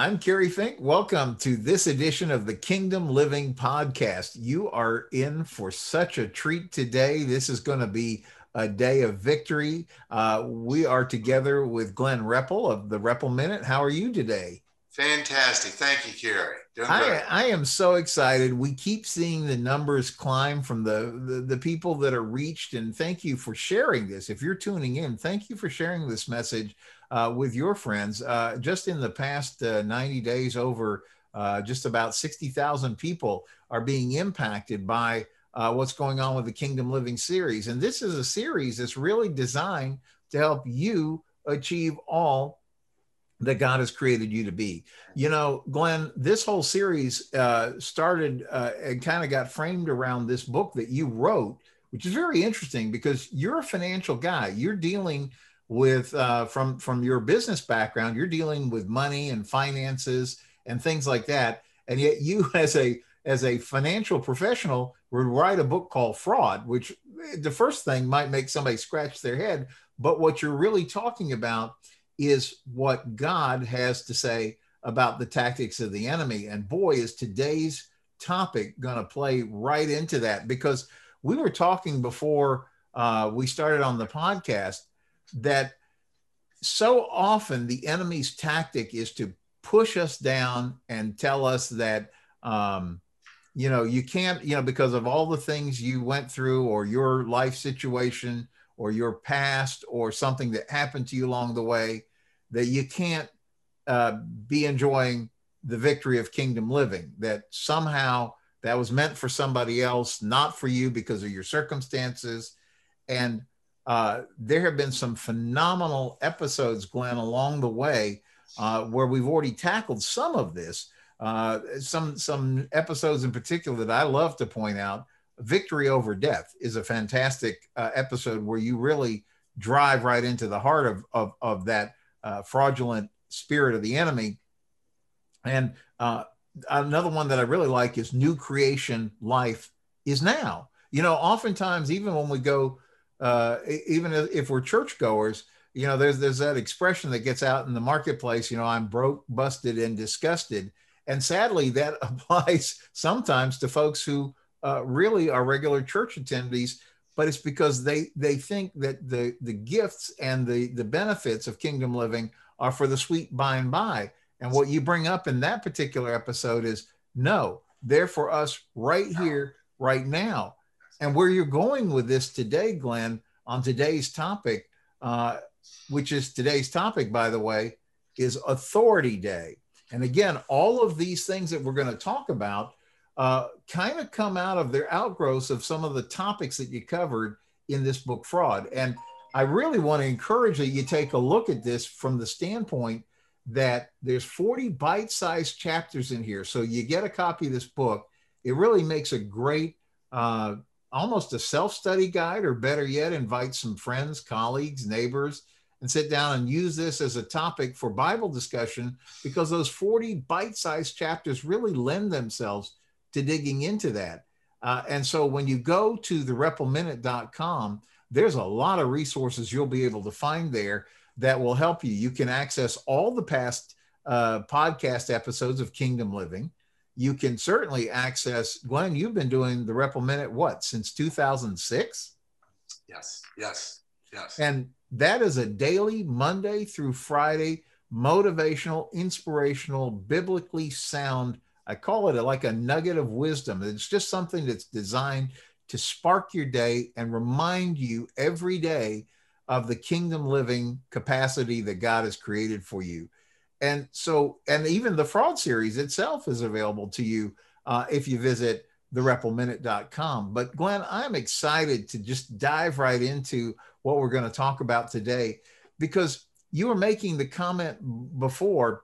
I'm Kerry Fink. Welcome to this edition of the Kingdom Living Podcast. You are in for such a treat today. This is going to be a day of victory. Uh, we are together with Glenn Repple of the Repple Minute. How are you today? Fantastic. Thank you, Kerry. I, I, am so excited. We keep seeing the numbers climb from the, the, the people that are reached. And thank you for sharing this. If you're tuning in, thank you for sharing this message uh, with your friends. Uh, just in the past uh, 90 days, over uh, just about 60,000 people are being impacted by uh, what's going on with the Kingdom Living series. And this is a series that's really designed to help you achieve all that God has created you to be. You know, Glenn, this whole series uh, started uh, and kind of got framed around this book that you wrote, which is very interesting because you're a financial guy. You're dealing with uh, from from your business background. You're dealing with money and finances and things like that, and yet you, as a as a financial professional, would write a book called Fraud, which the first thing might make somebody scratch their head, but what you're really talking about is what God has to say about the tactics of the enemy. And boy, is today's topic going to play right into that because we were talking before uh, we started on the podcast that so often the enemy's tactic is to push us down and tell us that um, you know you can't you know because of all the things you went through or your life situation or your past or something that happened to you along the way that you can't uh, be enjoying the victory of kingdom living, that somehow that was meant for somebody else, not for you because of your circumstances. And uh, there have been some phenomenal episodes, Glenn, along the way uh, where we've already tackled some of this. Uh, some some episodes in particular that I love to point out. Victory over death is a fantastic uh, episode where you really drive right into the heart of, of, of that uh, fraudulent spirit of the enemy. And uh, another one that I really like is new creation life is now. You know, oftentimes, even when we go, uh, even if we're churchgoers, you know, there's there's that expression that gets out in the marketplace. You know, I'm broke, busted, and disgusted. And sadly, that applies sometimes to folks who uh, really are regular church attendees but it's because they they think that the the gifts and the the benefits of kingdom living are for the sweet by and by and what you bring up in that particular episode is no they're for us right here right now and where you're going with this today glenn on today's topic uh, which is today's topic by the way is authority day and again all of these things that we're going to talk about uh, kind of come out of their outgrowths of some of the topics that you covered in this book, Fraud. And I really want to encourage that you take a look at this from the standpoint that there's 40 bite-sized chapters in here. So you get a copy of this book. It really makes a great, uh, almost a self-study guide, or better yet, invite some friends, colleagues, neighbors, and sit down and use this as a topic for Bible discussion because those 40 bite-sized chapters really lend themselves to digging into that. Uh, and so when you go to the reppleminute.com, there's a lot of resources you'll be able to find there that will help you. You can access all the past uh, podcast episodes of Kingdom Living. You can certainly access, Glenn, you've been doing the Repple Minute, what, since 2006? Yes, yes, yes. And that is a daily, Monday through Friday, motivational, inspirational, biblically sound I call it a, like a nugget of wisdom. It's just something that's designed to spark your day and remind you every day of the kingdom living capacity that God has created for you. And so, and even the fraud series itself is available to you uh, if you visit thereppleminute.com. But Glenn, I'm excited to just dive right into what we're going to talk about today because you were making the comment before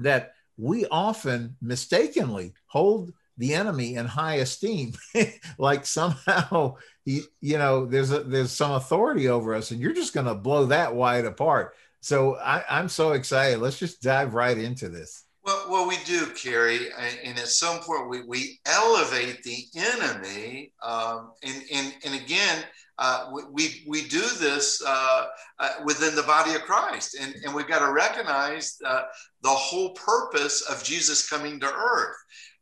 that we often mistakenly hold the enemy in high esteem like somehow you, you know there's a, there's some authority over us and you're just going to blow that wide apart so I, i'm so excited let's just dive right into this well, well, we do, Kerry, and at some point we, we elevate the enemy, um, and, and and again, uh, we, we do this uh, uh, within the body of Christ. And, and we've got to recognize uh, the whole purpose of Jesus coming to earth.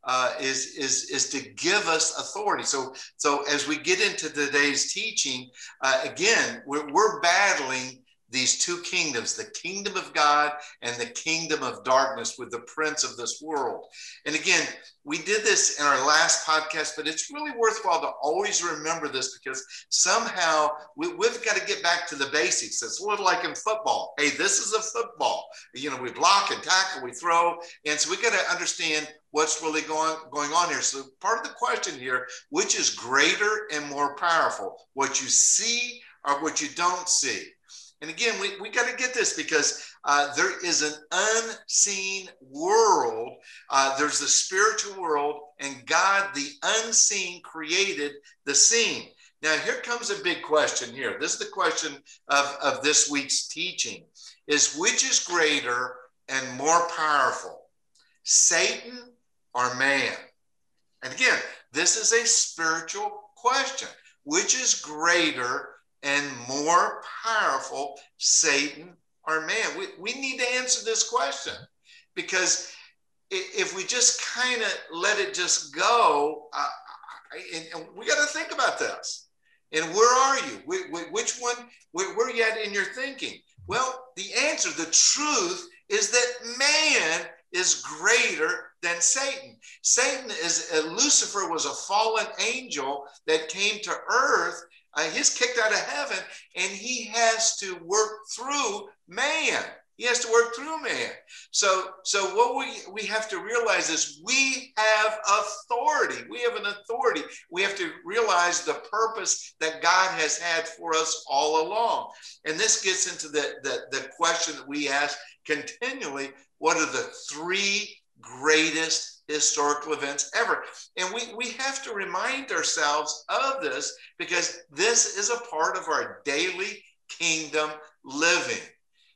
Uh, is is is to give us authority. So so as we get into today's teaching, uh, again, we're, we're battling these two kingdoms the kingdom of God and the kingdom of darkness with the prince of this world. And again, we did this in our last podcast, but it's really worthwhile to always remember this because somehow we, have got to get back to the basics. It's a little like in football. Hey, this is a football. You know, we block and tackle, we throw. And so we got to understand what's really going, going on here. So part of the question here, which is greater and more powerful? What you see or what you don't see? And again, we, we got to get this because uh, there is an unseen world. Uh, there's the spiritual world, and God, the unseen, created the seen. Now, here comes a big question here. This is the question of, of this week's teaching is which is greater and more powerful, Satan or man? And again, this is a spiritual question. Which is greater and more powerful, Satan or man? We, we need to answer this question because if we just kind of let it just go, uh, and, and, we got to think about this. And where are you? Which one, where, are you at in your thinking? Well, the answer, the truth is that man is greater than Satan. Satan is, uh, Lucifer was a fallen angel that came to earth uh, he's kicked out of heaven and he has to work through man. He has to work through man. So, so what we, we have to realize is we have authority. We have an authority. We have to realize the purpose that God has had for us all along. And this gets into the, the, the question that we ask continually what are the three greatest historical events ever. And we, we have to remind ourselves of this because this is a part of our daily kingdom living.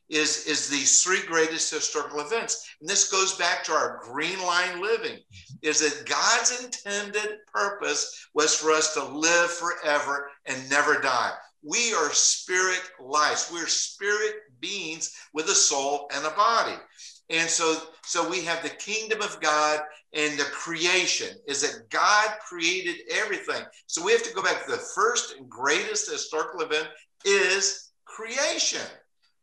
Is, is these three greatest historical events. And this goes back to our green line living, is that God's intended purpose was for us to live forever and never die. We are spirit lives. We're spirit beings with a soul and a body. And so, so we have the kingdom of God and the creation is that God created everything. So we have to go back to the first and greatest historical event is creation.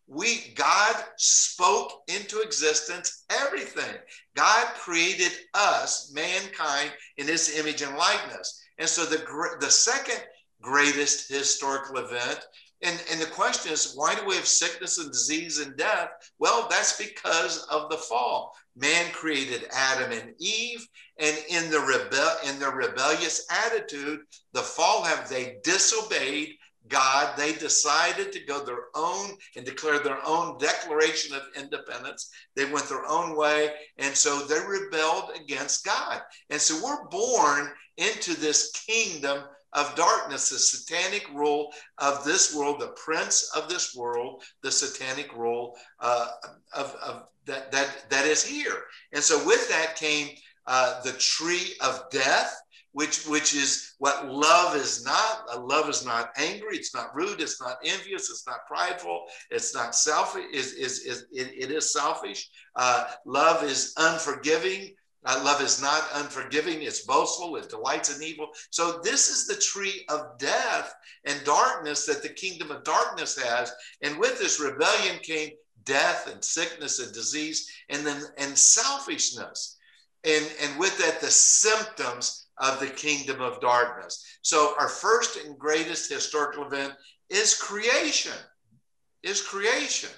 We God spoke into existence everything. God created us, mankind, in His image and likeness. And so the the second greatest historical event and, and the question is, why do we have sickness and disease and death? Well, that's because of the fall. Man created Adam and Eve, and in the rebel in their rebellious attitude, the fall have they disobeyed God. They decided to go their own and declare their own declaration of independence. They went their own way, and so they rebelled against God. And so we're born into this kingdom of darkness, the satanic rule of this world, the prince of this world, the satanic rule uh, of, of that, that, that is here. And so with that came uh, the tree of death, which, which is what love is not. Uh, love is not angry. It's not rude. It's not envious. It's not prideful. It's not selfish. Is, is, is, it, it is selfish. Uh, love is unforgiving. Love is not unforgiving, it's boastful, it delights in evil. So, this is the tree of death and darkness that the kingdom of darkness has. And with this rebellion came death and sickness and disease and then and selfishness. And, and with that, the symptoms of the kingdom of darkness. So, our first and greatest historical event is creation, is creation.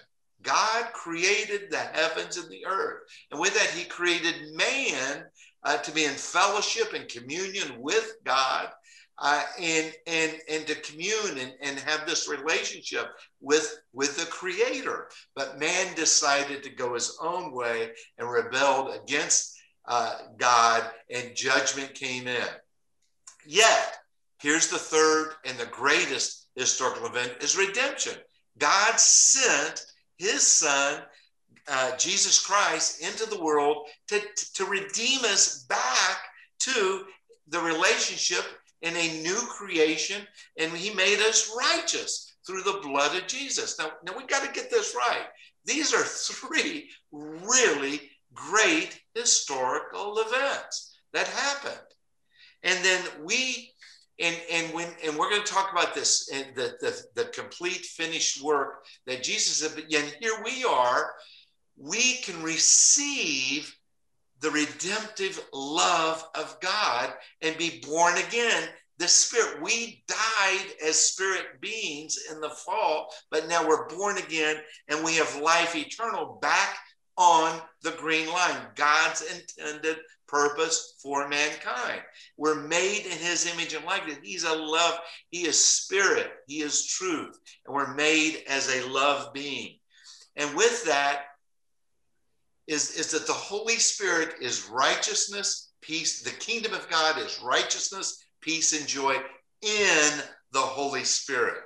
God created the heavens and the earth. And with that, he created man uh, to be in fellowship and communion with God uh, and, and, and to commune and, and have this relationship with, with the creator. But man decided to go his own way and rebelled against uh, God and judgment came in. Yet, here's the third and the greatest historical event is redemption. God sent his son, uh, Jesus Christ, into the world to, to redeem us back to the relationship in a new creation, and he made us righteous through the blood of Jesus. Now, now we got to get this right. These are three really great historical events that happened. And then we and and when and we're going to talk about this and the, the the complete finished work that jesus and here we are we can receive the redemptive love of god and be born again. The spirit we died as spirit beings in the fall but now we're born again and we have life eternal back on the green line. God's intended purpose for mankind. We're made in his image and likeness. He's a love, he is spirit, he is truth, and we're made as a love being. And with that is, is that the Holy Spirit is righteousness, peace. The kingdom of God is righteousness, peace, and joy in the Holy Spirit.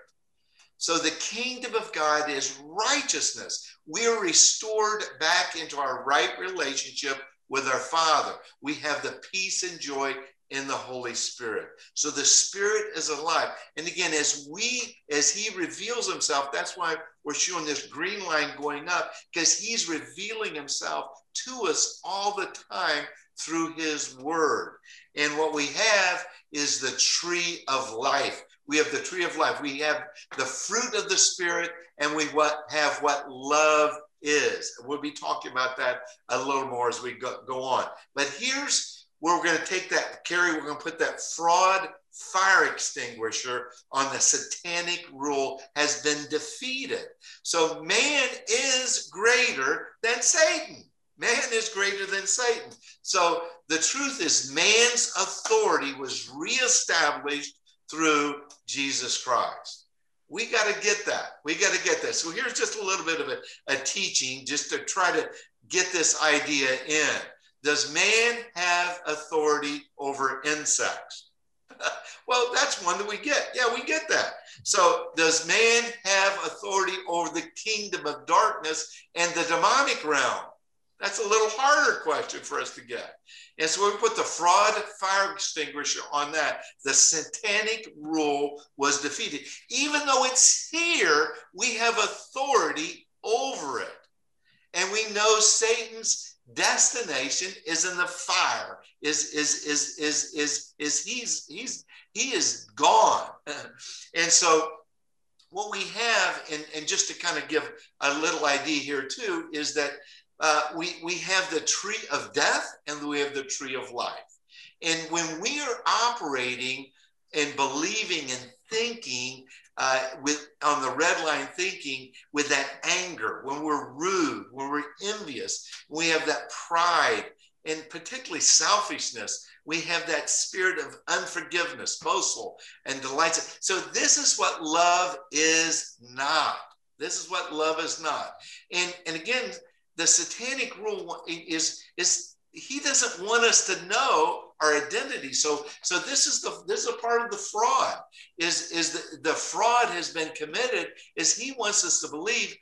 So the kingdom of God is righteousness. We are restored back into our right relationship with our Father. We have the peace and joy in the Holy Spirit. So the Spirit is alive. And again, as we, as He reveals Himself, that's why we're showing this green line going up, because He's revealing Himself to us all the time through His Word. And what we have is the tree of life. We have the tree of life. We have the fruit of the Spirit, and we what have what love is. We'll be talking about that a little more as we go, go on. But here's where we're going to take that, Kerry, we're going to put that fraud fire extinguisher on the satanic rule has been defeated. So man is greater than Satan. Man is greater than Satan. So the truth is, man's authority was reestablished through Jesus Christ. We got to get that. We got to get that. So here's just a little bit of a, a teaching just to try to get this idea in. Does man have authority over insects? well, that's one that we get. Yeah, we get that. So, does man have authority over the kingdom of darkness and the demonic realm? That's a little harder question for us to get. And so we put the fraud fire extinguisher on that. The satanic rule was defeated. Even though it's here, we have authority over it. And we know Satan's destination is in the fire. Is is is is is is he's he's he is gone. and so what we have, and, and just to kind of give a little idea here too, is that uh, we, we have the tree of death and we have the tree of life. And when we are operating and believing and thinking uh, with on the red line thinking with that anger, when we're rude, when we're envious, we have that pride and particularly selfishness. We have that spirit of unforgiveness, boastful, and delights. So this is what love is not. This is what love is not. And and again, the satanic rule is is he doesn't want us to know our identity. So so this is the this is a part of the fraud is is the, the fraud has been committed is he wants us to believe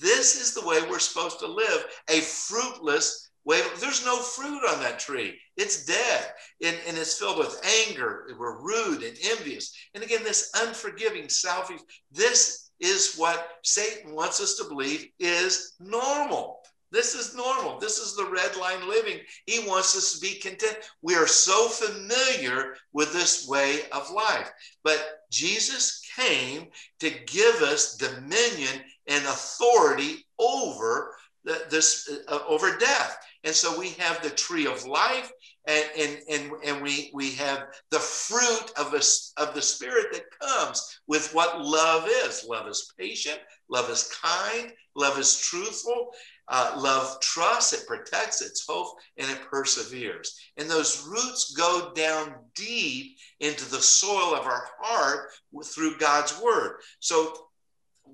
this is the way we're supposed to live a fruitless way. There's no fruit on that tree. It's dead. And, and it's filled with anger. We're rude and envious. And again this unforgiving selfish this is what satan wants us to believe is normal this is normal. This is the red line living. He wants us to be content. We are so familiar with this way of life. But Jesus came to give us dominion and authority over the, this uh, over death. And so we have the tree of life and, and, and, and we, we have the fruit of, a, of the spirit that comes with what love is. Love is patient, love is kind, love is truthful, uh, love trusts, it protects, it's hope, and it perseveres. And those roots go down deep into the soil of our heart through God's word. So,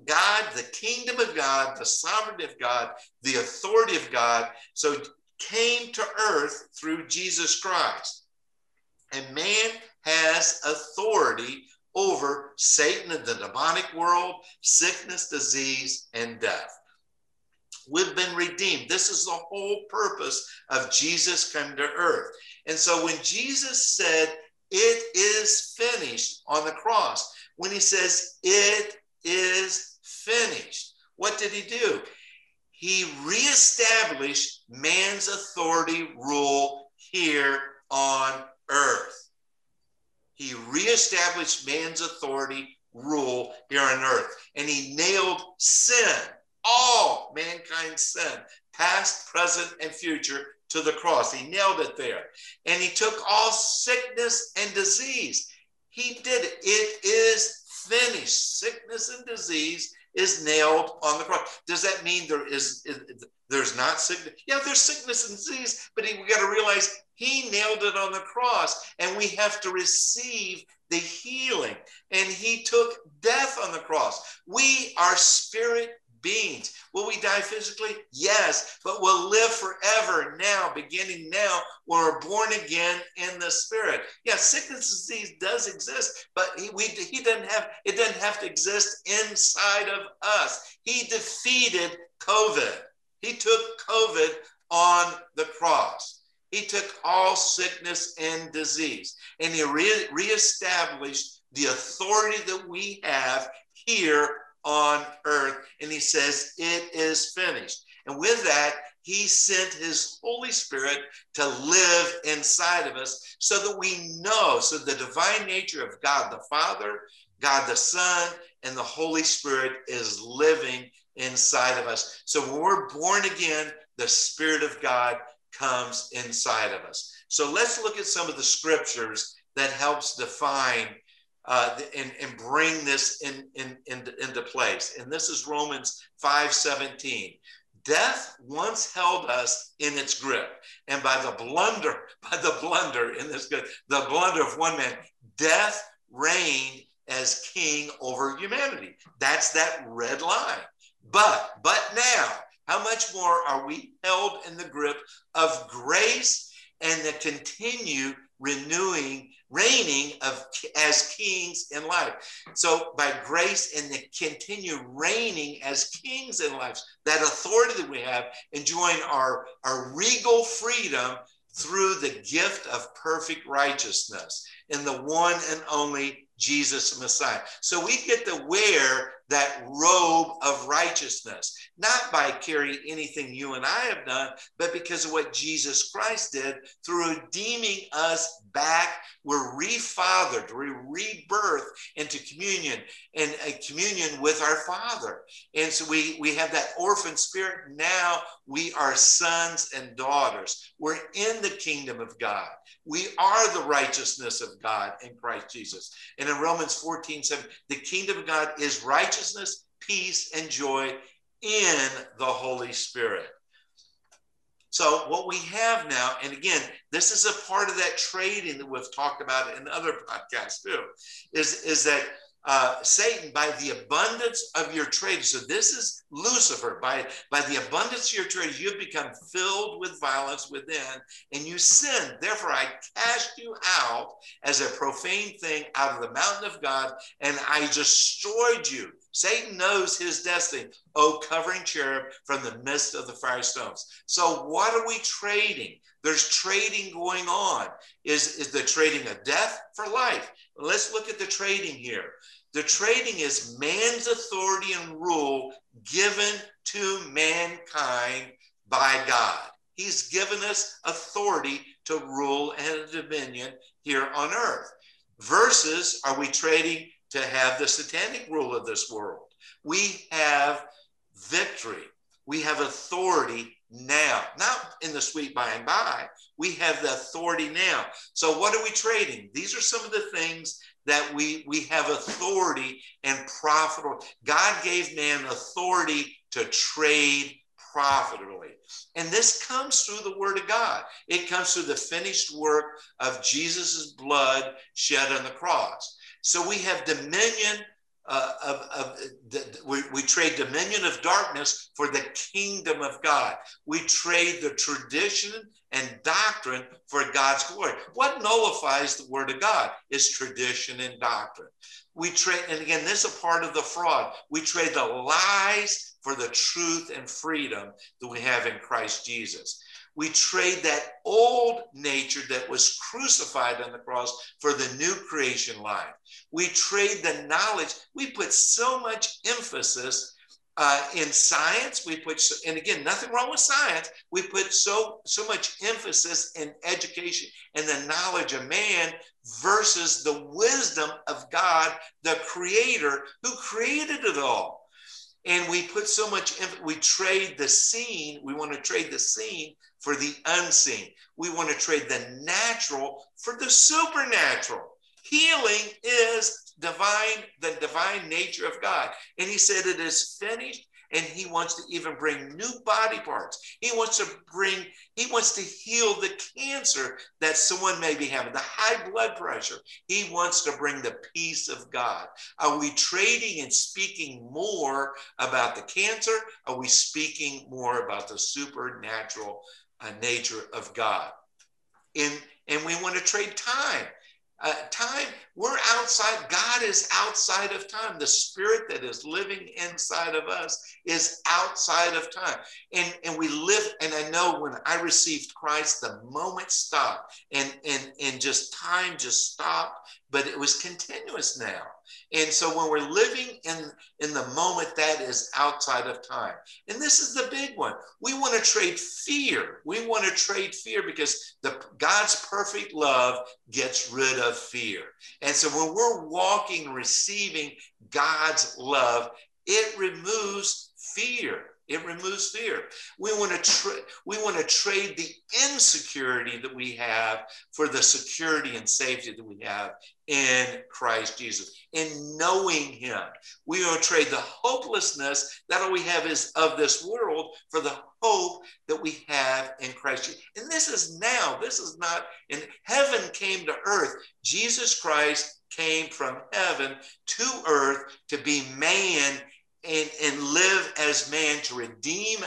God, the kingdom of God, the sovereignty of God, the authority of God, so came to earth through Jesus Christ. And man has authority over Satan and the demonic world, sickness, disease, and death. We've been redeemed. This is the whole purpose of Jesus coming to earth. And so when Jesus said, it is finished on the cross. When he says, it is finished, what did he do? He reestablished man's authority rule here on earth. He reestablished man's authority rule here on earth. And he nailed sin, all sin, past, present, and future, to the cross. He nailed it there. And he took all sickness and disease. He did it. It is finished. Sickness and disease is nailed on the cross. Does that mean there is, is there's not sickness? Yeah, there's sickness and disease, but we got to realize he nailed it on the cross, and we have to receive the healing. And he took death on the cross. We are spirit beings. Will we die physically? Yes, but we'll live forever now, beginning now, when we're born again in the spirit. Yeah, sickness and disease does exist, but he, we, he doesn't have, it doesn't have to exist inside of us. He defeated COVID. He took COVID on the cross. He took all sickness and disease and he re- reestablished the authority that we have here on earth. And he says, It is finished. And with that, he sent his Holy Spirit to live inside of us so that we know, so the divine nature of God the Father, God the Son, and the Holy Spirit is living inside of us. So when we're born again, the Spirit of God comes inside of us. So let's look at some of the scriptures that helps define uh, and, and bring this in, in, in, into place. And this is Romans 5 17. Death once held us in its grip, and by the blunder, by the blunder in this good, the blunder of one man, death reigned as king over humanity. That's that red line. But, but now, how much more are we held in the grip of grace and the continued renewing reigning of as kings in life. So by grace and the continue reigning as kings in life, that authority that we have, enjoying our, our regal freedom through the gift of perfect righteousness in the one and only Jesus Messiah. So we get to wear that robe of righteousness, not by carrying anything you and I have done, but because of what Jesus Christ did through redeeming us back. We're refathered, we're rebirth into communion and a communion with our Father. And so we, we have that orphan spirit. Now we are sons and daughters. We're in the kingdom of God. We are the righteousness of God in Christ Jesus. And in Romans 14, 7, the kingdom of God is righteousness, peace, and joy in the Holy Spirit. So what we have now, and again, this is a part of that trading that we've talked about in other podcasts too, is, is that uh, Satan by the abundance of your trade. So this is Lucifer. By, by the abundance of your trade, you've become filled with violence within and you sin. Therefore, I cast you out as a profane thing out of the mountain of God and I destroyed you. Satan knows his destiny. Oh, covering cherub from the midst of the fire stones. So what are we trading? There's trading going on. Is, is the trading of death for life? Let's look at the trading here. The trading is man's authority and rule given to mankind by God. He's given us authority to rule and dominion here on earth. Versus, are we trading to have the satanic rule of this world? We have victory. We have authority now, not in the sweet by and by. We have the authority now. So, what are we trading? These are some of the things that we we have authority and profitable. God gave man authority to trade profitably. And this comes through the word of God. It comes through the finished work of Jesus' blood shed on the cross. So we have dominion uh, of, of the, we, we trade dominion of darkness for the kingdom of God. We trade the tradition and doctrine for God's glory. What nullifies the word of God is tradition and doctrine. We trade, and again, this is a part of the fraud. We trade the lies for the truth and freedom that we have in Christ Jesus. We trade that old nature that was crucified on the cross for the new creation life. We trade the knowledge. We put so much emphasis uh, in science. We put, and again, nothing wrong with science. We put so so much emphasis in education and the knowledge of man versus the wisdom of God, the Creator, who created it all and we put so much we trade the seen we want to trade the seen for the unseen. We want to trade the natural for the supernatural. Healing is divine the divine nature of god. And he said it is finished and he wants to even bring new body parts. He wants to bring, he wants to heal the cancer that someone may be having, the high blood pressure. He wants to bring the peace of God. Are we trading and speaking more about the cancer? Are we speaking more about the supernatural uh, nature of God? In, and we want to trade time. Uh, time, we're outside. God is outside of time. The spirit that is living inside of us is outside of time. And, and we live, and I know when I received Christ, the moment stopped and, and, and just time just stopped, but it was continuous now. And so when we're living in, in the moment, that is outside of time. And this is the big one. We want to trade fear. We want to trade fear because the God's perfect love gets rid of fear. And so when we're walking, receiving God's love, it removes fear. It removes fear. We want to tra- we want to trade the insecurity that we have for the security and safety that we have in Christ Jesus. In knowing Him, we want to trade the hopelessness that all we have is of this world for the hope that we have in Christ Jesus. And this is now. This is not in heaven came to earth. Jesus Christ came from heaven to earth to be man and, and live as man to redeem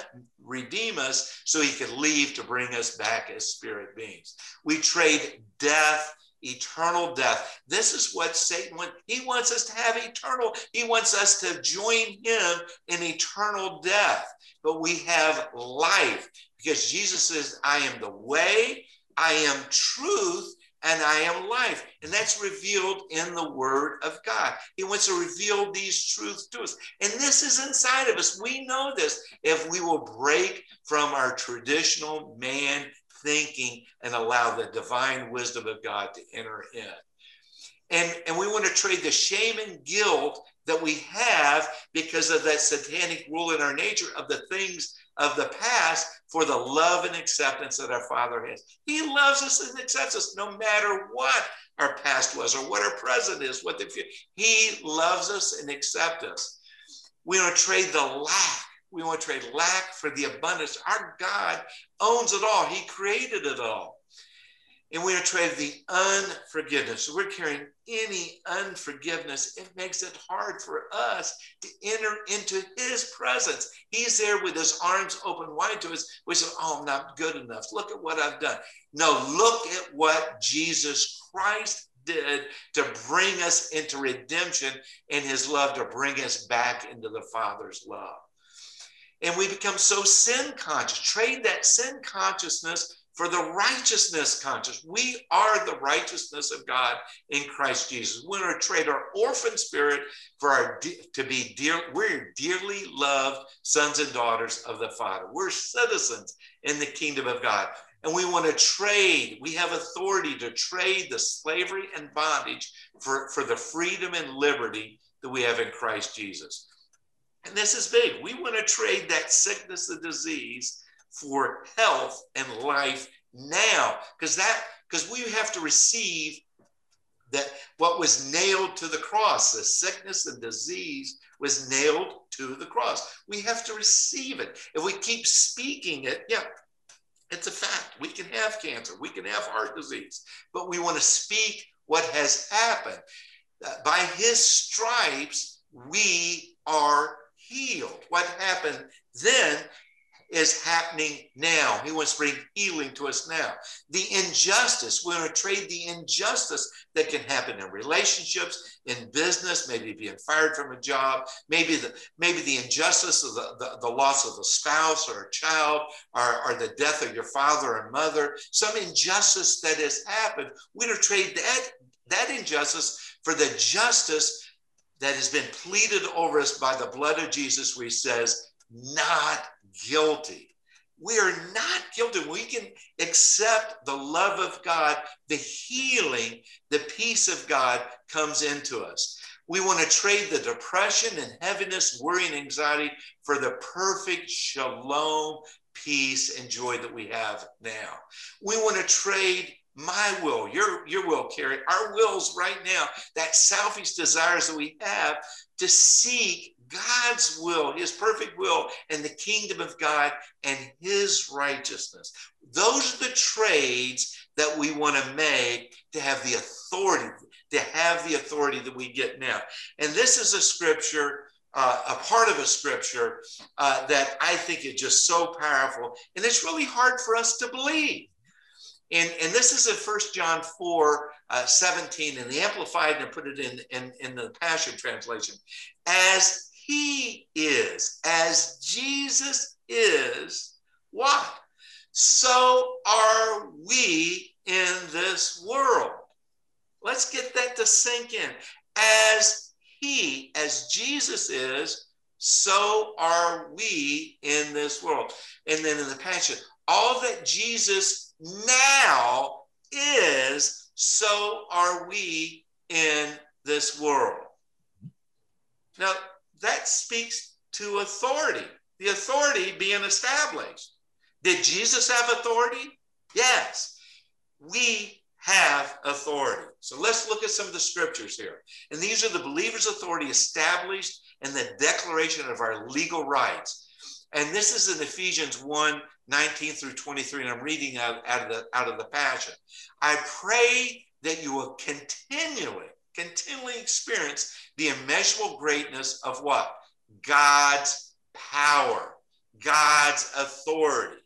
redeem us so he could leave to bring us back as spirit beings. We trade death, eternal death. This is what Satan wants. He wants us to have eternal, he wants us to join him in eternal death. But we have life because Jesus says, I am the way, I am truth, and I am life. And that's revealed in the Word of God. He wants to reveal these truths to us. And this is inside of us. We know this if we will break from our traditional man thinking and allow the divine wisdom of God to enter in. And, and we want to trade the shame and guilt that we have because of that satanic rule in our nature of the things of the past for the love and acceptance that our Father has. He loves us and accepts us no matter what our past was or what our present is, what the future. He loves us and accepts us. We want to trade the lack. We want to trade lack for the abundance. Our God owns it all. He created it all and we are traded the unforgiveness. So we're carrying any unforgiveness. It makes it hard for us to enter into his presence. He's there with his arms open wide to us. We say, Oh, I'm not good enough. Look at what I've done. No, look at what Jesus Christ did to bring us into redemption and his love to bring us back into the Father's love. And we become so sin conscious. Trade that sin consciousness for the righteousness conscious. We are the righteousness of God in Christ Jesus. We're to trade our orphan spirit for our to be dear. We're dearly loved sons and daughters of the Father. We're citizens in the kingdom of God. And we want to trade, we have authority to trade the slavery and bondage for, for the freedom and liberty that we have in Christ Jesus. And this is big. We want to trade that sickness the disease for health and life now. Because that because we have to receive that what was nailed to the cross the sickness and disease was nailed to the cross. We have to receive it. If we keep speaking it yeah it's a fact. We can have cancer. We can have heart disease. But we want to speak what has happened. Uh, by his stripes we are healed. What happened then is happening now. He wants to bring healing to us now. The injustice, we want to trade the injustice that can happen in relationships, in business, maybe being fired from a job, maybe the maybe the injustice of the, the, the loss of a spouse or a child, or, or the death of your father and mother, some injustice that has happened. We're going to trade that, that injustice for the justice that has been pleaded over us by the blood of Jesus, he says, not guilty. We are not guilty. We can accept the love of God, the healing, the peace of God comes into us. We want to trade the depression and heaviness, worry, and anxiety for the perfect shalom, peace, and joy that we have now. We want to trade my will, your, your will, Kerry, our wills right now, that selfish desires that we have to seek God's will, his perfect will, and the kingdom of God and his righteousness. Those are the trades that we want to make to have the authority, to have the authority that we get now. And this is a scripture, uh, a part of a scripture uh, that I think is just so powerful. And it's really hard for us to believe. And, and this is in First John 4 uh, 17 in the Amplified and I put it in, in, in the Passion Translation. As he is, as Jesus is, why? So are we in this world. Let's get that to sink in. As he, as Jesus is, so are we in this world. And then in the Passion, all that Jesus now is, so are we in this world. Now, that speaks to authority, the authority being established. Did Jesus have authority? Yes. We have authority. So let's look at some of the scriptures here. And these are the believer's authority established in the declaration of our legal rights. And this is in Ephesians 1 19 through 23, and I'm reading out, out, of the, out of the Passion. I pray that you will continually, continually experience the immeasurable greatness of what? God's power, God's authority,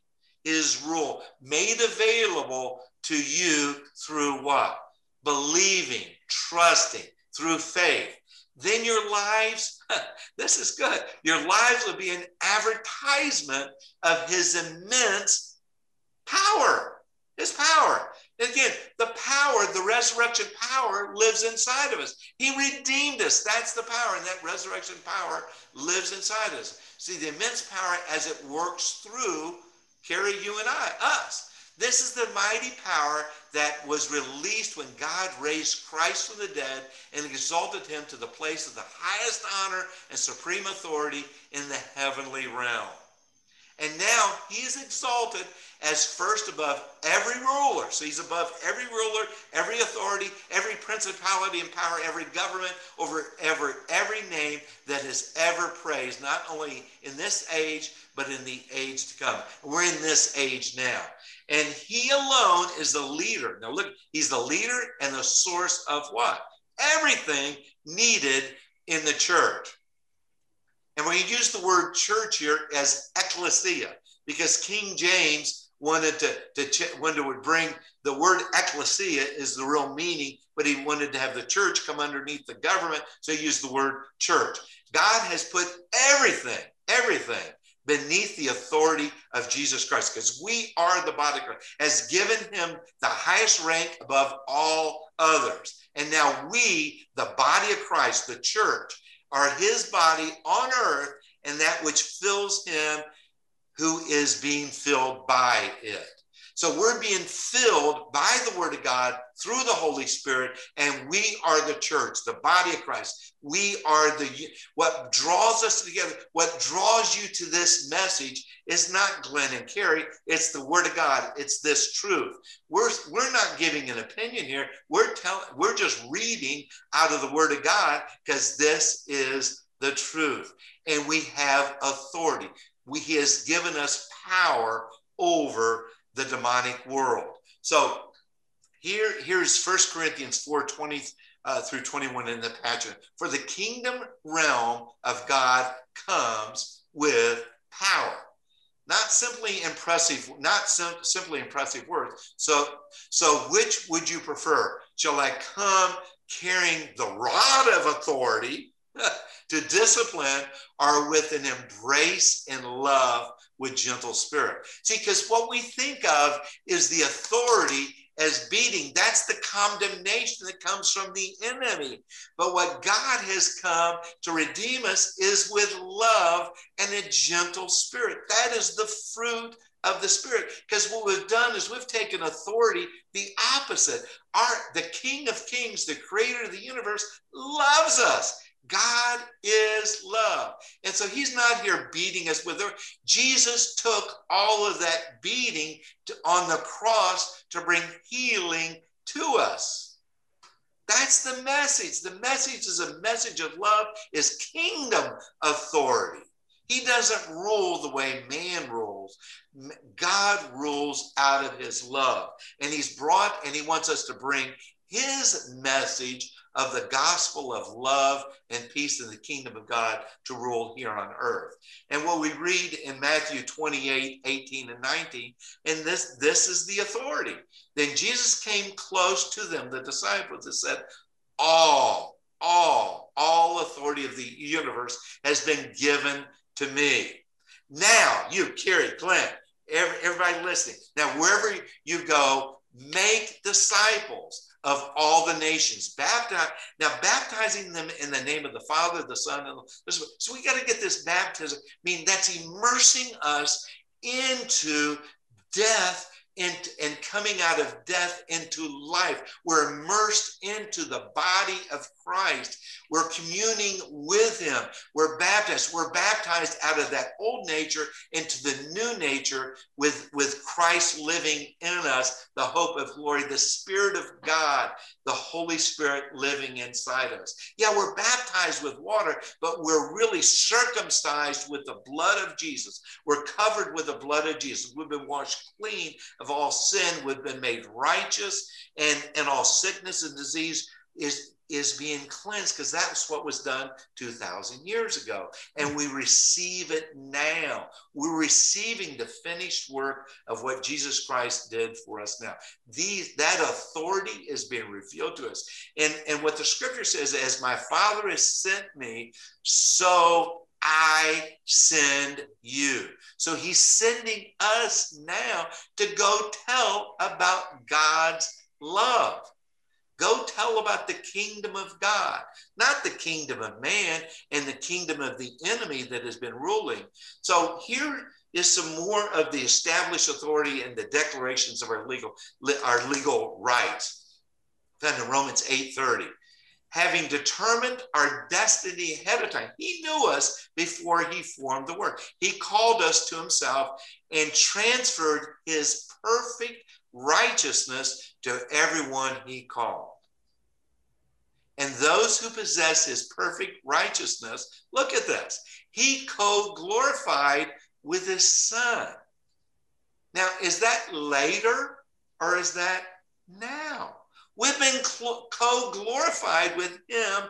His rule, made available to you through what? Believing, trusting, through faith. Then your lives, this is good, your lives will be an advertisement of His immense power, His power. Again, the power, the resurrection power lives inside of us. He redeemed us. That's the power. And that resurrection power lives inside us. See, the immense power as it works through Kerry, you and I, us. This is the mighty power that was released when God raised Christ from the dead and exalted him to the place of the highest honor and supreme authority in the heavenly realm. And now he is exalted as first above every ruler. So he's above every ruler, every authority, every principality and power, every government, over every, every name that has ever praised, not only in this age, but in the age to come. We're in this age now. And he alone is the leader. Now look, he's the leader and the source of what? Everything needed in the church. And we use the word church here as ecclesia because King James wanted to, to wanted to bring the word ecclesia is the real meaning, but he wanted to have the church come underneath the government, so he used the word church. God has put everything, everything beneath the authority of Jesus Christ because we are the body of Christ, has given him the highest rank above all others. And now we, the body of Christ, the church, are his body on earth and that which fills him who is being filled by it. So we're being filled by the word of God through the Holy Spirit, and we are the church, the body of Christ. We are the what draws us together, what draws you to this message is not Glenn and Kerry, it's the word of God. It's this truth. We're we're not giving an opinion here. We're telling we're just reading out of the word of God because this is the truth. And we have authority. We, he has given us power over the demonic world. So here, here's 1 Corinthians 4 20 uh, through 21 in the Passion. For the kingdom realm of God comes with power. not simply impressive, not sim- simply impressive words. So, so which would you prefer? Shall I come carrying the rod of authority to discipline, or with an embrace and love with gentle spirit? See, because what we think of is the authority as beating. That's the condemnation that comes from the enemy. But what God has come to redeem us is with love and a gentle spirit. That is the fruit of the spirit because what we've done is we've taken authority the opposite our the king of kings the creator of the universe loves us God is love. And so he's not here beating us with her. Jesus took all of that beating to, on the cross to bring healing to us. That's the message. The message is a message of love, is kingdom authority. He doesn't rule the way man rules. God rules out of his love. And he's brought and he wants us to bring his message of the gospel of love and peace in the kingdom of God to rule here on earth. And what we read in Matthew 28 18 and 19, and this, this is the authority. Then Jesus came close to them, the disciples, and said, All, all, all authority of the universe has been given to me. Now, you, Kerry, Glenn, everybody listening, now wherever you go, make disciples of all the nations. Baptize now, baptizing them in the name of the Father, the Son, and the so we got to get this baptism. I mean, that's immersing us into death and, and coming out of death into life. We're immersed into the body of Christ. We're communing with Him. We're baptized. We're baptized out of that old nature into the new nature with, with Christ living in us, the hope of glory, the Spirit of God, the Holy Spirit living inside us. Yeah, we're baptized with water, but we're really circumcised with the blood of Jesus. We're covered with the blood of Jesus. We've been washed clean of all sin. We've been made righteous, and, and all sickness and disease is is being cleansed because that's what was done 2,000 years ago. And we receive it now. We're receiving the finished work of what Jesus Christ did for us now. These, that authority is being revealed to us. And, and what the scripture says, as my Father has sent me, so I send you. So he's sending us now to go tell about God's love. Go tell about the kingdom of God, not the kingdom of man and the kingdom of the enemy that has been ruling. So here is some more of the established authority and the declarations of our legal our legal rights. Found in Romans 8:30. Having determined our destiny ahead of time, he knew us before he formed the world. He called us to himself and transferred his perfect righteousness to everyone he called. And those who possess his perfect righteousness, look at this, he co glorified with his son. Now, is that later or is that now? We've been co glorified with him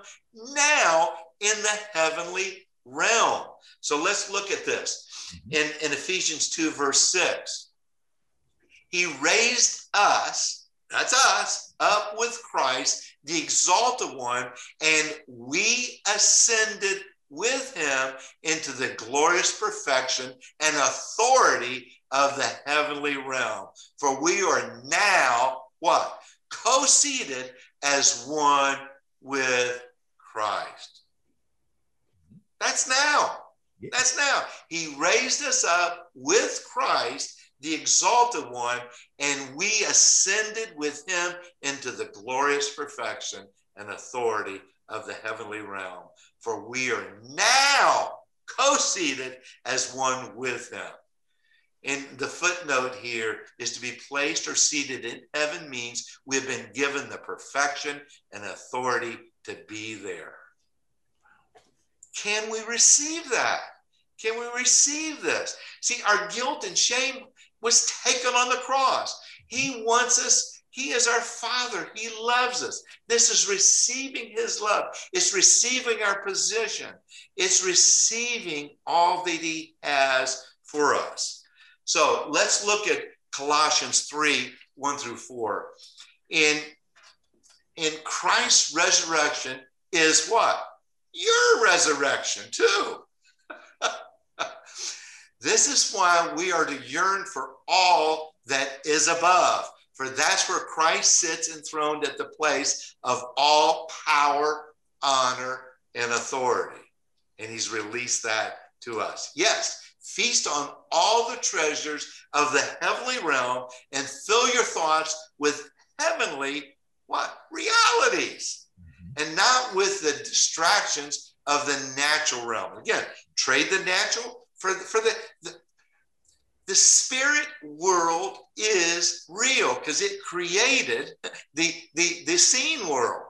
now in the heavenly realm. So let's look at this mm-hmm. in, in Ephesians 2, verse 6. He raised us, that's us, up with Christ, the exalted one, and we ascended with him into the glorious perfection and authority of the heavenly realm. For we are now what? Co seated as one with Christ. That's now. That's now. He raised us up with Christ the exalted one, and we ascended with him into the glorious perfection and authority of the heavenly realm. For we are now co seated as one with him. And the footnote here is to be placed or seated in heaven means we have been given the perfection and authority to be there. Can we receive that? Can we receive this? See, our guilt and shame was taken on the cross. He wants us, He is our Father. He loves us. This is receiving His love, it's receiving our position, it's receiving all that He has for us. So let's look at Colossians 3 1 through 4. In, in Christ's resurrection is what? Your resurrection, too. this is why we are to yearn for all that is above, for that's where Christ sits enthroned at the place of all power, honor, and authority. And he's released that to us. Yes, feast on all the treasures of the heavenly realm and fill your thoughts with heavenly what realities mm-hmm. and not with the distractions of the natural realm again trade the natural for, for the, the the spirit world is real because it created the, the, the seen world.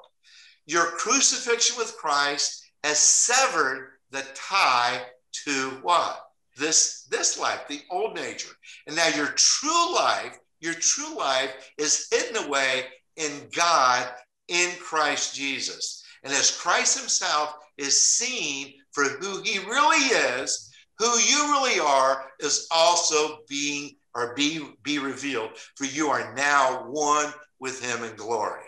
Your crucifixion with Christ has severed the tie to what? This, this life, the old nature. And now your true life, your true life is hidden away in God in Christ Jesus. And as Christ himself is seen for who he really is, who you really are is also being or be, be revealed, for you are now one with him in glory.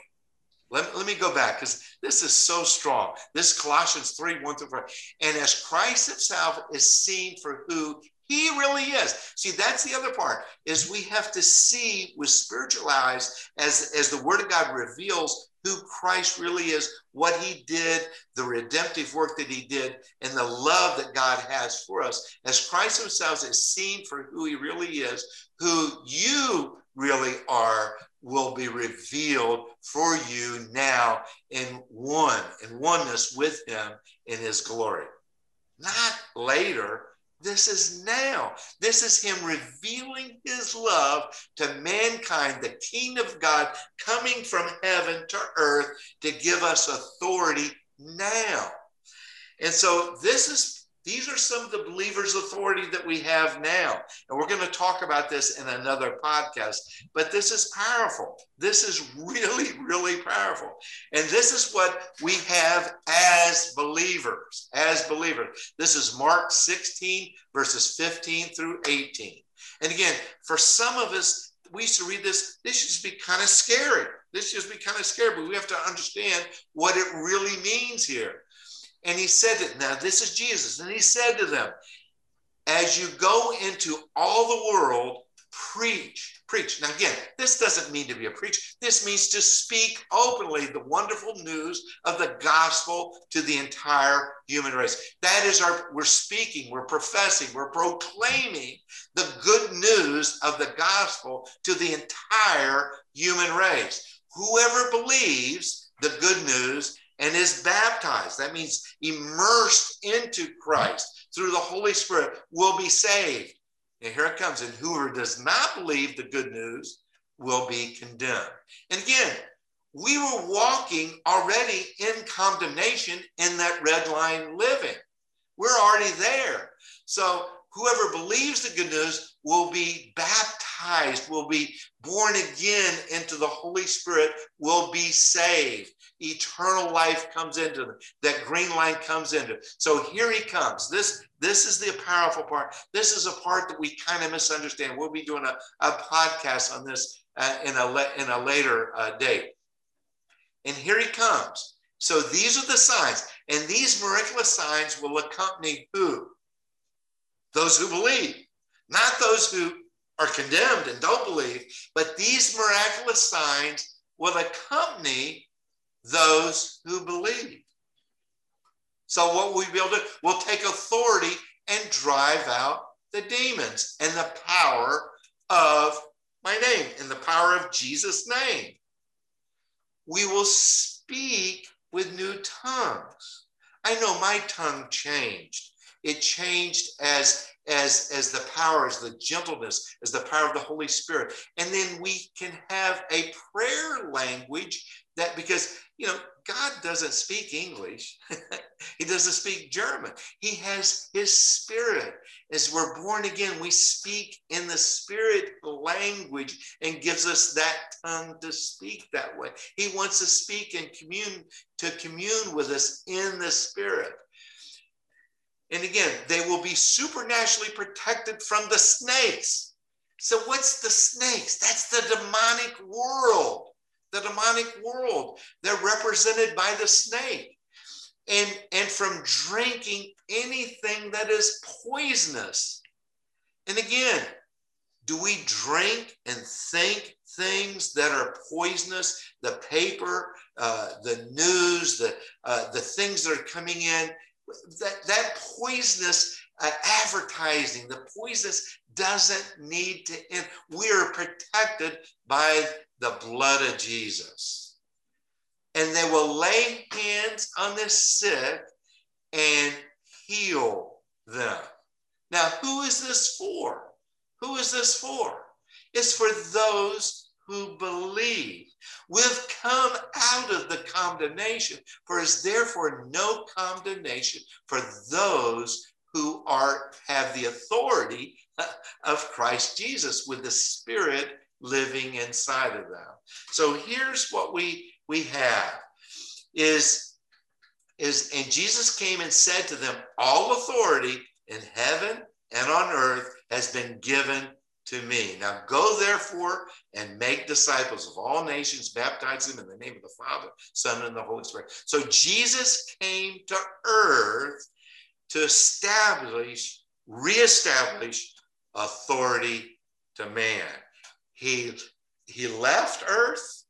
Let, let me go back because this is so strong. This Colossians 3 1 through 4. And as Christ himself is seen for who he really is. See, that's the other part, is we have to see with spiritual eyes as, as the word of God reveals who Christ really is, what he did, the redemptive work that he did, and the love that God has for us. As Christ himself is seen for who he really is, who you really are will be revealed for you now in one, in oneness with him in his glory. Not later, this is now. This is Him revealing His love to mankind, the King of God coming from heaven to earth to give us authority now. And so this is these are some of the believers' authority that we have now. And we're going to talk about this in another podcast, but this is powerful. This is really, really powerful. And this is what we have as believers, as believers. This is Mark 16, verses 15 through 18. And again, for some of us, we used to read this, this should be kind of scary. This should be kind of scary, but we have to understand what it really means here. And he said it. Now, this is Jesus. And he said to them, As you go into all the world, preach. Preach. Now, again, this doesn't mean to be a preacher. This means to speak openly the wonderful news of the gospel to the entire human race. That is our, we're speaking, we're professing, we're proclaiming the good news of the gospel to the entire human race. Whoever believes the good news and is baptized. That means immersed into Christ through the Holy Spirit will be saved. And here it comes. And whoever does not believe the good news will be condemned. And again, we were walking already in condemnation in that red line living. We're already there. So whoever believes the good news will be baptized, will be born again into the Holy Spirit, will be saved eternal life comes into them. That green line comes into. So here he comes. This this is the powerful part. This is a part that we kind of misunderstand. We'll be doing a, a podcast on this uh, in a in a later uh, date. And here he comes. So these are the signs, and these miraculous signs will accompany who? Those who believe, not those who are condemned and don't believe, but these miraculous signs will accompany those who believe. So, what we will do, we'll take authority and drive out the demons and the power of my name, and the power of Jesus' name. We will speak with new tongues. I know my tongue changed. It changed as as as the power, as the gentleness, as the power of the Holy Spirit. And then we can have a prayer language that because you know god doesn't speak english. He doesn't speak german. He has his spirit. As we're born again we speak in the spirit language and gives us that tongue to speak that way. He wants to speak and commune to commune with us in the spirit and again they will be supernaturally protected from the snakes So, what's the snakes? That's the demonic world. The demonic world. They're represented by the snake. And, and from drinking anything that is poisonous. And again, do we drink and think things that are poisonous? The paper, uh, the news, the, uh, the things that are coming in, that, that poisonous uh, advertising, the poisonous doesn't need to end. We are protected by the blood of Jesus. And they will lay hands on the sick and heal them. Now, who is this for? Who is this for? It's for those who believe. We've come out of the condemnation, for is therefore no condemnation for those who are have the authority of Christ Jesus with the Spirit living inside of them. So here's what we we have is is and Jesus came and said to them, all authority in heaven and on earth has been given to me. Now go therefore and make disciples of all nations, baptize them in the name of the Father, Son, and the Holy Spirit. So Jesus came to earth to establish, reestablish authority to man. He, he left earth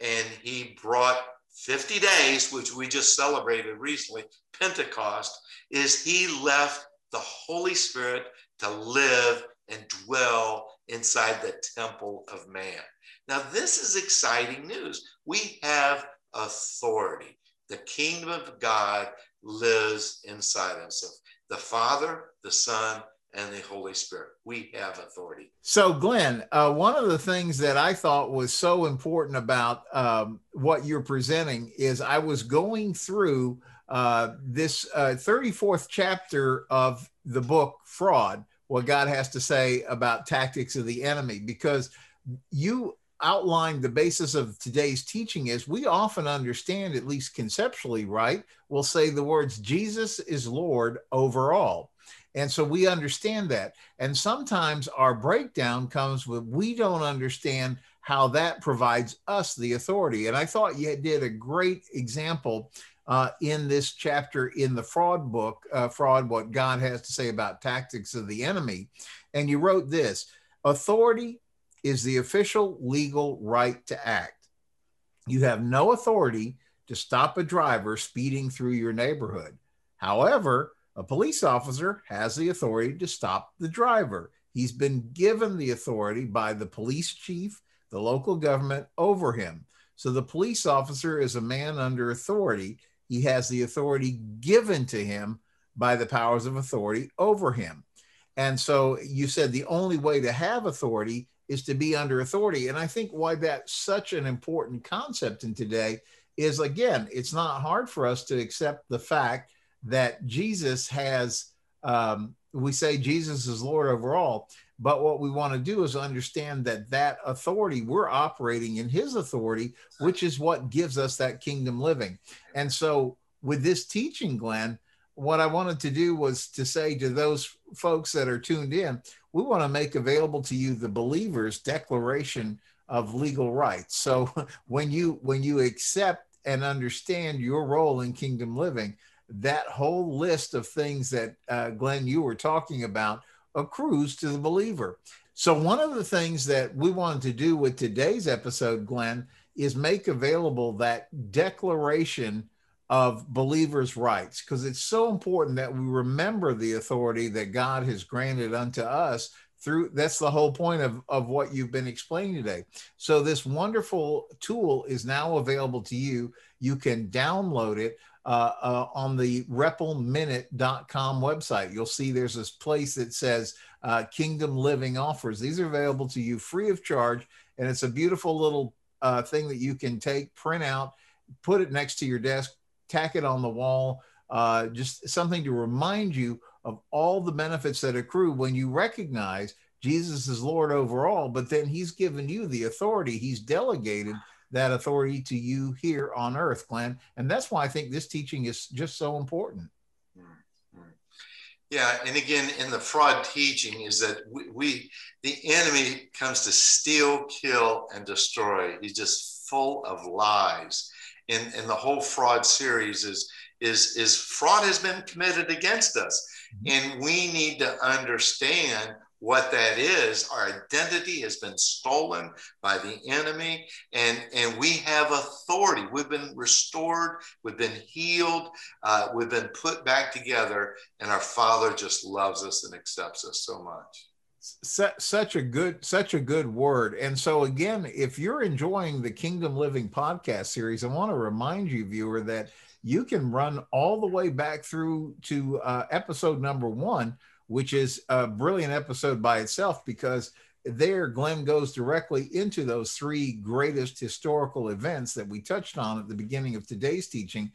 and he brought 50 days, which we just celebrated recently, Pentecost, is he left the Holy Spirit to live and dwell inside the temple of man. Now, this is exciting news. We have authority. The kingdom of God lives inside us. The Father, the Son, and the Holy Spirit. We have authority. So, Glenn, uh, one of the things that I thought was so important about um, what you're presenting is I was going through uh, this uh, 34th chapter of the book Fraud, what God has to say about tactics of the enemy, because you outlined the basis of today's teaching is we often understand, at least conceptually, right? We'll say the words Jesus is Lord over all. And so we understand that. And sometimes our breakdown comes with we don't understand how that provides us the authority. And I thought you did a great example uh, in this chapter in the fraud book, uh, Fraud What God Has to Say About Tactics of the Enemy. And you wrote this Authority is the official legal right to act. You have no authority to stop a driver speeding through your neighborhood. However, a police officer has the authority to stop the driver. He's been given the authority by the police chief, the local government over him. So the police officer is a man under authority he has the authority given to him by the powers of authority over him. And so you said the only way to have authority is to be under authority. And I think why that's such an important concept in today is again, it's not hard for us to accept the fact that Jesus has, um, we say Jesus is Lord over all, but what we want to do is understand that that authority, we're operating in his authority, which is what gives us that kingdom living. And so, with this teaching, Glenn, what I wanted to do was to say to those folks that are tuned in, we want to make available to you the believer's declaration of legal rights. So when you when you accept and understand your role in kingdom living, that whole list of things that uh, Glenn you were talking about accrues to the believer. So, one of the things that we wanted to do with today's episode, Glenn, is make available that declaration of believers' rights because it's so important that we remember the authority that God has granted unto us through that's the whole point of, of what you've been explaining today. So, this wonderful tool is now available to you. You can download it uh, uh, on the reppleminute.com website. You'll see there's this place that says uh, Kingdom Living Offers. These are available to you free of charge, and it's a beautiful little uh, thing that you can take, print out, put it next to your desk, tack it on the wall. Uh, just something to remind you of all the benefits that accrue when you recognize Jesus is Lord over all, but then He's given you the authority, He's delegated that authority to you here on earth, Glenn. And that's why I think this teaching is just so important. Yeah, and again, in the fraud teaching is that we, we the enemy comes to steal, kill, and destroy. He's just full of lies. And, and the whole fraud series is is is fraud has been committed against us, mm-hmm. and we need to understand what that is. Our identity has been stolen by the enemy, and, and we have authority. We've been restored, we've been healed, uh, we've been put back together, and our Father just loves us and accepts us so much. Such a good, such a good word. And so, again, if you're enjoying the Kingdom Living podcast series, I want to remind you, viewer, that you can run all the way back through to uh, episode number one which is a brilliant episode by itself because there Glenn goes directly into those three greatest historical events that we touched on at the beginning of today's teaching.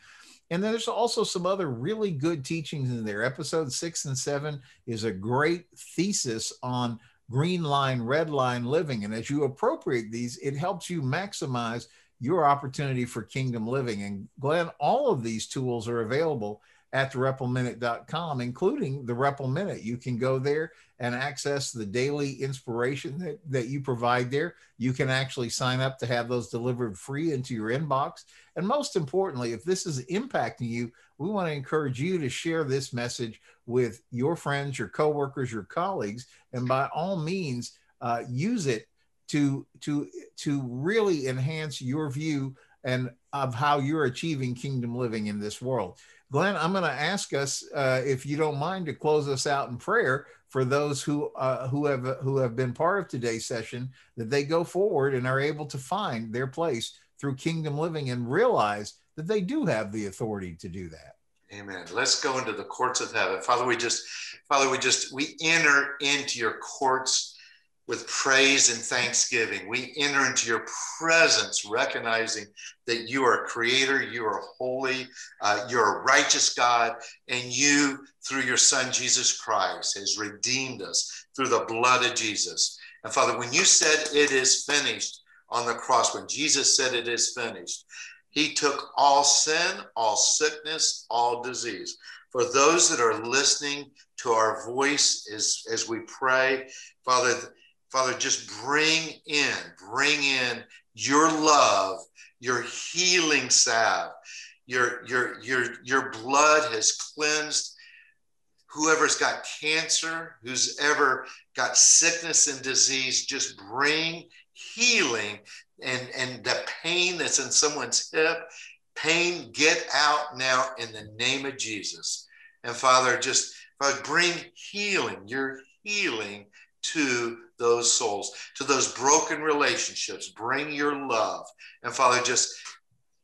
And then there's also some other really good teachings in there. Episode six and seven is a great thesis on green line, red line living. And as you appropriate these, it helps you maximize your opportunity for kingdom living. And Glenn, all of these tools are available at thereppleminute.com, including the Repple Minute. You can go there and access the daily inspiration that, that you provide there. You can actually sign up to have those delivered free into your inbox. And most importantly, if this is impacting you, we want to encourage you to share this message with your friends, your coworkers, your colleagues, and by all means, uh, use it to to to really enhance your view and of how you're achieving kingdom living in this world. Glenn, I'm going to ask us uh, if you don't mind to close us out in prayer for those who uh, who have who have been part of today's session that they go forward and are able to find their place through kingdom living and realize that they do have the authority to do that. Amen. Let's go into the courts of heaven. Father, we just Father, we just we enter into your courts with praise and thanksgiving. We enter into your presence, recognizing that you are creator, you are holy, uh, you're a righteous God, and you, through your Son Jesus Christ, has redeemed us through the blood of Jesus. And Father, when you said it is finished on the cross, when Jesus said it is finished, he took all sin, all sickness, all disease. For those that are listening to our voice as, as we pray, Father, Father, just bring in, bring in your love, your healing salve. Your, your, your, your blood has cleansed whoever's got cancer, who's ever got sickness and disease, just bring healing and, and the pain that's in someone's hip, pain, get out now in the name of Jesus. And Father, just Father, bring healing, your healing to those souls, to those broken relationships. Bring your love. And Father, just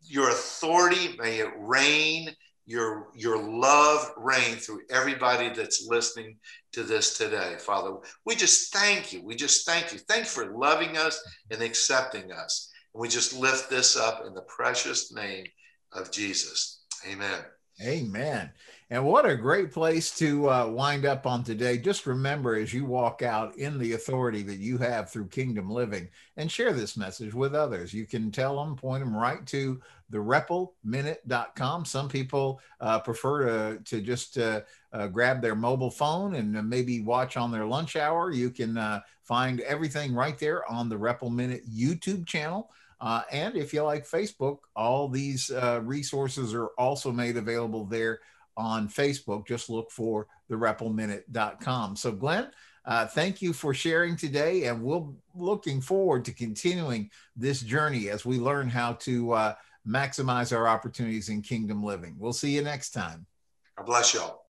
your authority, may it reign, your, your love reign through everybody that's listening to this today. Father, we just thank you. We just thank you. Thank you for loving us and accepting us. And we just lift this up in the precious name of Jesus. Amen. Amen. And what a great place to uh, wind up on today. Just remember as you walk out in the authority that you have through kingdom living and share this message with others. You can tell them, point them right to the reppleminute.com. Some people uh, prefer to, to just uh, uh grab their mobile phone and maybe watch on their lunch hour. You can uh, find everything right there on the Repple Minute YouTube channel. Uh, and if you like Facebook, all these uh, resources are also made available there on Facebook. Just look for the reppleminute.com. So, Glenn, uh, thank you for sharing today. And we're looking forward to continuing this journey as we learn how to uh, maximize our opportunities in kingdom living. We'll see you next time. God bless y'all.